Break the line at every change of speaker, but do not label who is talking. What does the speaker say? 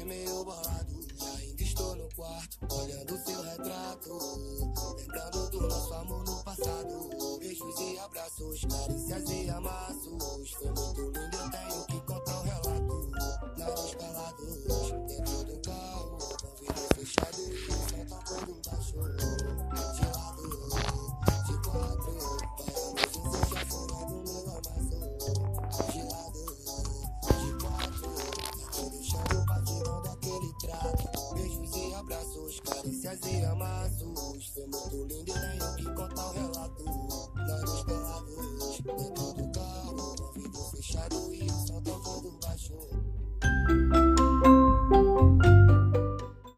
acordei meio borrado. Ainda estou no quarto, olhando seu retrato. Lembrando do nosso amor no passado. Beijos e abraços, carícias e amassos. notícias e amassos. Foi muito lindo e tenho que contar o relato. Nós nos pelávamos dentro do carro, ouvido fechado e o som tocando baixo.